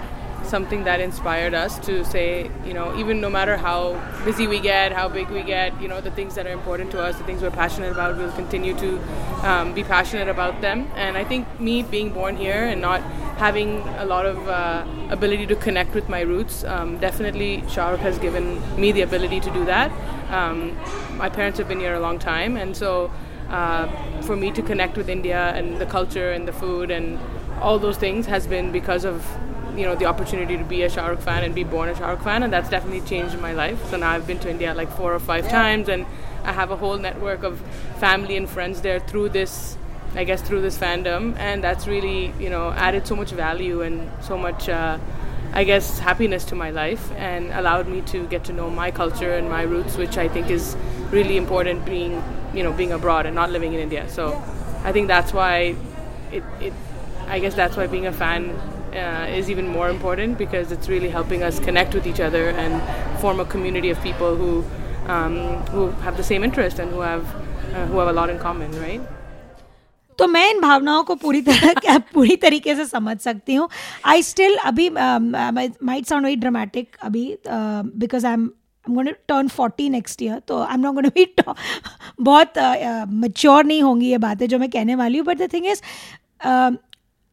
something that inspired us to say, you know, even no matter how busy we get, how big we get, you know, the things that are important to us, the things we're passionate about, we'll continue to um, be passionate about them. And I think me being born here and not having a lot of uh, ability to connect with my roots, um, definitely Shahrukh has given me the ability to do that. Um, my parents have been here a long time, and so uh, for me to connect with India and the culture and the food and all those things has been because of you know the opportunity to be a Shah Rukh fan and be born a Shah Rukh fan, and that's definitely changed my life. So now I've been to India like four or five yeah. times, and I have a whole network of family and friends there through this. I guess through this fandom, and that's really you know added so much value and so much. Uh, I guess happiness to my life and allowed me to get to know my culture and my roots, which I think is really important being, you know, being abroad and not living in India. So I think that's why it, it I guess that's why being a fan uh, is even more important because it's really helping us connect with each other and form a community of people who um, who have the same interest and who have uh, who have a lot in common, right?
तो मैं इन भावनाओं को पूरी तरह [LAUGHS] पूरी तरीके से समझ सकती हूँ आई स्टिल अभी माइट साउंड वेरी ड्रामेटिक अभी because I am I'm going to turn 40 next year तो I'm not going to be बहुत मच्योर uh, नहीं होंगी ये बातें जो मैं कहने वाली हूँ बट द थिंग इज़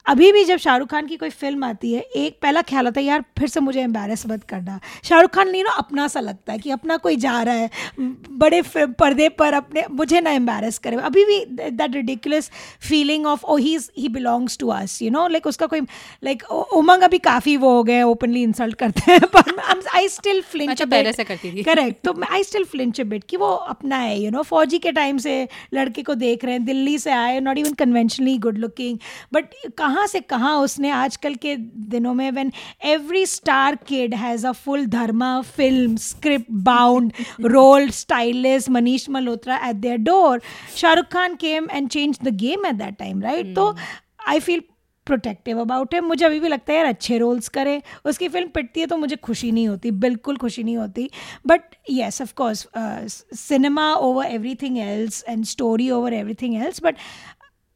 अभी भी जब शाहरुख खान की कोई फ़िल्म आती है एक पहला ख्याल आता है यार फिर से मुझे एम्बेरस मत करना। शाहरुख खान नहीं ना अपना सा लगता है कि अपना कोई जा रहा है बड़े पर्दे पर अपने मुझे ना एम्बेरस करे। अभी भी that ridiculous feeling of oh he he belongs to us you know like उसका कोई लाइक उमंग अभी काफ़ी वो हो गए ओपनली इंसल्ट करते हैं [LAUGHS] पर आई स्टिल फ्लिंच करेक्ट तो आई स्टिल फ्लिंच बिट कि वो अपना है यू नो फौजी के टाइम से लड़के को देख रहे हैं दिल्ली से आए not even conventionally good looking but कहाँ कहाँ से कहाँ उसने आजकल के दिनों में when every star kid has a full Dharma film script bound role stylist Manish Malhotra at their door Shahrukh Khan came and change the game at that time right तो आई फील प्रोटेक्टिव अबाउट है मुझे अभी भी लगता है यार अच्छे roles करें। उसकी फ़िल्म पिटती है तो मुझे खुशी नहीं होती बिल्कुल खुशी नहीं होती। But yes of course cinema over everything else and story over everything else but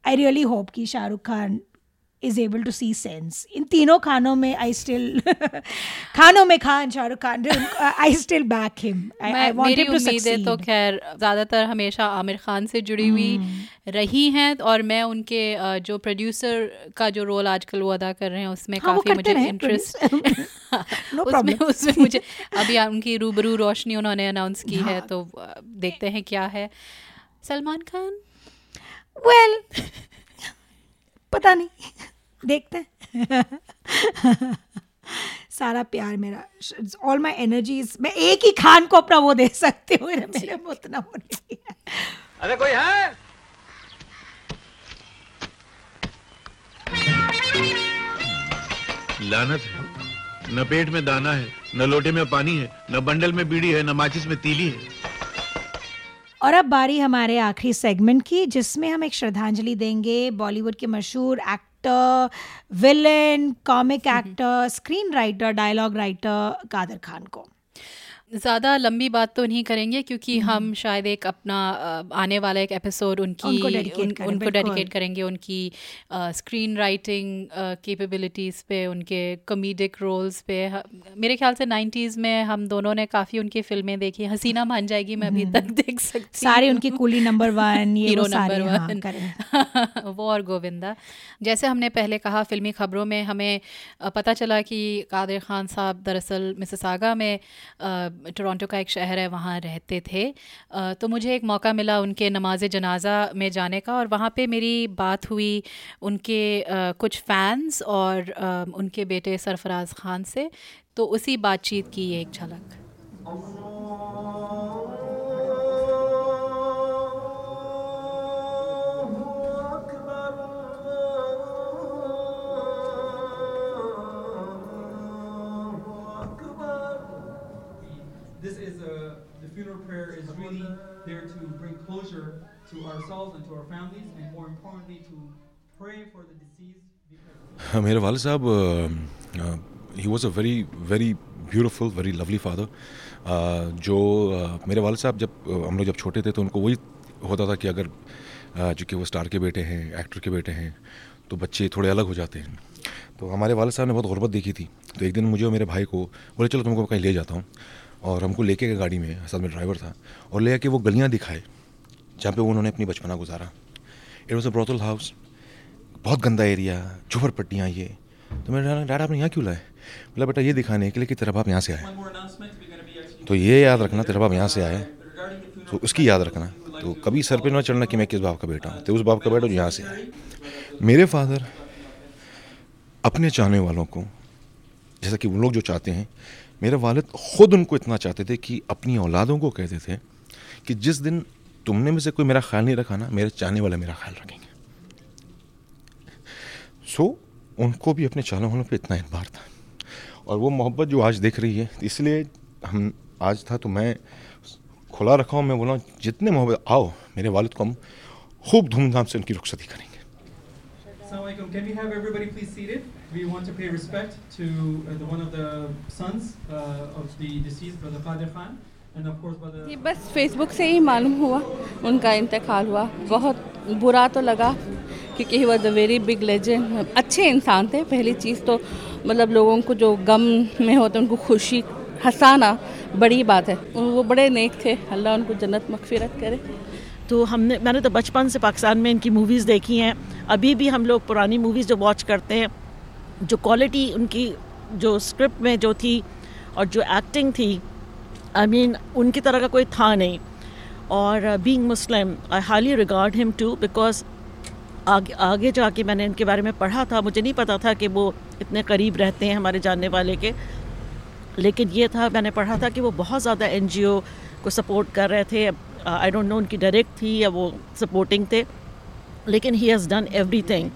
I really hope कि Shahrukh Khan is able to see sense in तीनों खानों में आई स्टिल खानों में Khan Shahrukh Khan I still back
him मेरी उम्मीदें तो खैर ज़्यादातर हमेशा आमिर खान से जुड़ी हुई hmm. रही हैं और मैं उनके जो प्रोड्यूसर का जो रोल आजकल वो अदा कर रहे हैं उसमें हाँ, काफ़ी मुझे इंटरेस्ट [LAUGHS] [LAUGHS] no उसमें उसमें मुझे अभी उनकी रूबरू रोशनी उन्होंने अनाउंस की हाँ. है। तो देखते हैं क्या है। सलमान खान?
वेल well, पता नहीं। देखते हैं। सारा प्यार मेरा ऑल माई एनर्जीज मैं एक ही खान को अपना वो दे सकती हूँ मेरे में उतना होने
अरे कोई है?
लानत है। न पेट में दाना है न लोटे में पानी है न बंडल में बीड़ी है न माचिस में तीली है।
और अब बारी हमारे आखिरी सेगमेंट की जिसमें हम एक श्रद्धांजलि देंगे। बॉलीवुड के मशहूर actor villain comic actor screen writer dialogue writer Kader Khan को।
ज़्यादा लंबी बात तो नहीं करेंगे क्योंकि हम्म। हम शायद एक अपना आने वाला एक एपिसोड उनकी उनको डेडिकेट उन, उनको डेडिकेट करेंगे उनकी स्क्रीन राइटिंग कैपेबिलिटीज़ पे उनके कॉमेडिक रोल्स पे। मेरे ख्याल से नाइन्टीज़ में हम दोनों ने काफ़ी उनकी फ़िल्में देखी। हसीना मान जाएगी मैं अभी तक हम्म। देख सकती
सारे उनकी Coolie number one Hero number one
हाँ, [LAUGHS] वो और गोविंदा। जैसे हमने पहले कहा फिल्मी खबरों में हमें पता चला कि कादिर खान साहब दरअसल मिससागा में टोरंटो का एक शहर है, वहाँ रहते थे। तो मुझे एक मौका मिला उनके नमाज़ जनाजा में जाने का और वहाँ पे मेरी बात हुई उनके कुछ फ़ैंस और उनके बेटे सरफराज ख़ान से। तो उसी बातचीत की ये एक झलक। Funeral prayer is really there to bring closure to ourselves and to our families, and more importantly, to pray for the deceased.
मेरे वाले साहब he was a very very beautiful very lovely father जो uh, मेरे वाले साहब जब uh, हम लोग जब छोटे थे तो उनको वही होता था कि अगर uh, जो कि वो स्टार के बेटे हैं एक्टर के बेटे हैं तो बच्चे थोड़े अलग हो जाते हैं। तो हमारे वाले साहब ने बहुत गुर्बत देखी थी। तो एक दिन मुझे और मेरे भाई को बोले चलो तुमको कहीं ले जाता हूँ। और हमको लेके गए गाड़ी में, साथ में ड्राइवर था, और ले आके वो गलियाँ दिखाए, जहाँ पे उन्होंने अपनी बचपना गुजारा। It was a brothel house बहुत गंदा एरिया झुफर पट्टियाँ ये। तो मैंने डैड आपने यहाँ क्यों लाए? बोला, बेटा, ये दिखाने के लिए कि तेरा बाप यहाँ से आए तो ये याद रखना, तेरा बाप यहाँ से आए तो उसकी याद रखना। तो कभी सर पे ना चढ़ना कि मैं किस बाप का बेटा हूँ। तो उस बाप का बेटा जो यहाँ से आए मेरे फादर अपने चाहने वालों को, जैसा कि वो लोग जो चाहते हैं मेरे वालिद ख़ुद उनको इतना चाहते थे कि अपनी औलादों को कहते थे कि जिस दिन तुमने में से कोई मेरा ख्याल नहीं रखा ना मेरे चाहने वाले मेरा ख्याल रखेंगे। सो so, उनको भी अपने चाहने वालों पर इतना एतबार था। और वो मोहब्बत जो आज दिख रही है इसलिए हम आज था तो मैं खुला रखा हूँ मैं बोला जितने मोहब्बत आओ मेरे वालद को हम खूब धूमधाम से उनकी रुखसती करेंगे। Can we have everybody please seated? we want to pay respect to uh, the one of the sons uh, of the deceased brother Qadir Khan. ये बस फेसबुक से ही मालूम हुआ उनका इंतकाल हुआ। बहुत बुरा तो लगा क्योंकि he was a very big legend अच्छे इंसान थे पहली चीज़ तो मतलब लोगों को जो गम में होते उनको खुशी हंसाना बड़ी बात है। वो बड़े नेक थे। अल्लाह उनको जन्नत मगफिरत करे।
तो हमने मैंने तो बचपन से पाकिस्तान में इनकी मूवीज़ देखी हैं। अभी भी हम लोग पुरानी मूवीज़ जो वॉच करते हैं जो क्वालिटी उनकी जो स्क्रिप्ट में जो थी और जो एक्टिंग थी आई I मीन mean, उनकी तरह का कोई था नहीं। और being Muslim I highly regard him too because आगे आगे जाके मैंने इनके बारे में पढ़ा था। मुझे नहीं पता था कि वो इतने करीब रहते हैं हमारे जानने वाले के। लेकिन ये था मैंने पढ़ा था कि वो बहुत ज़्यादा एनजीओ को सपोर्ट कर रहे थे। आई डोंट नो उनकी डायरेक्ट थी या वो सपोर्टिंग थे, लेकिन he has done everything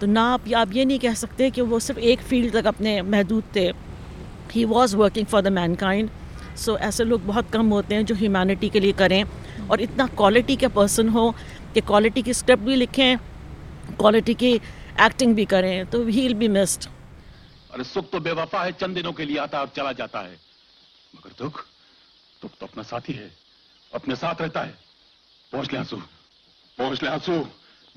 तो ना आप आप ये नहीं कह सकते कि वो सिर्फ़ एक फ़ील्ड तक अपने महदूद थे. He was working for the mankind so ऐसे लोग बहुत कम होते हैं जो ह्यूमैनिटी के लिए करें. और इतना क्वालिटी का पर्सन हो कि क्वालिटी की स्क्रिप्ट भी लिखें क्वालिटी की एक्टिंग भी करें तो ही विल बी मिस्ड
अरे सुख तो बेवफा है, चंद दिनों के लिए आता और चला जाता है. मगर दुख दुख तो अपना साथी है. अपने साथ रहता है। पहुँच ले आँसू। पहुँच ले आँसू।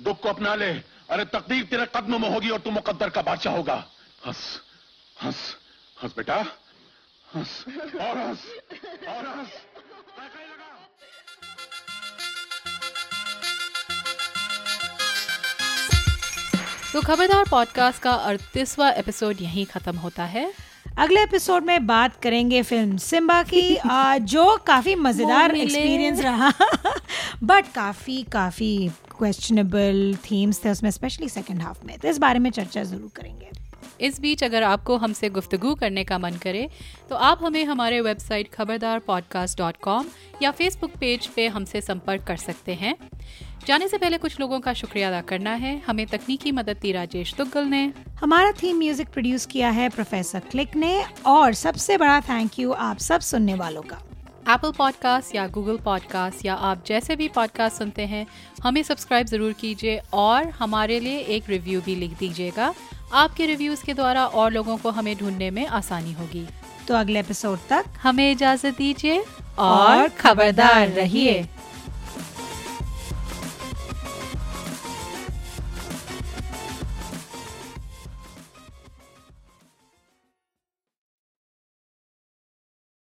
दुख को अपना ले। अरे तकदीर तेरे कदम में होगी और तू मुकद्दर का बादशाह होगा। हंस। हंस। हंस बेटा। हंस। और हंस। और हंस।
तो खबरदार पॉडकास्ट का अड़तीसवा एपिसोड यहीं ख़त्म होता है।
अगले एपिसोड में बात करेंगे फ़िल्म सिम्बा की। [LAUGHS] जो काफ़ी मज़ेदार एक्सपीरियंस रहा। बट काफ़ी काफ़ी क्वेश्चनेबल थीम्स थे उसमें स्पेशली सेकंड हाफ़ में। तो इस बारे में चर्चा ज़रूर करेंगे।
इस बीच अगर आपको हमसे गुफ्तगू करने का मन करे तो आप हमें हमारे website Khabardar podcast dot com या फेसबुक पेज पे हमसे संपर्क कर सकते हैं। जाने से पहले कुछ लोगों का शुक्रिया अदा करना है। हमें तकनीकी मदद दी राजेश तुगल ने।
हमारा थीम म्यूज़िक प्रोड्यूस किया है प्रोफेसर क्लिक ने और सबसे बड़ा थैंक यू आप सब सुनने वालों का।
एप्पल पॉडकास्ट या गूगल पॉडकास्ट या आप जैसे भी पॉडकास्ट सुनते हैं हमें सब्सक्राइब ज़रूर कीजिए और हमारे लिए एक रिव्यू भी लिख दीजिएगा। आपके रिव्यूज़ के द्वारा और लोगों को हमें ढूँढने में आसानी होगी।
तो अगले एपिसोड तक
हमें इजाज़त दीजिए
और खबरदार रहिए।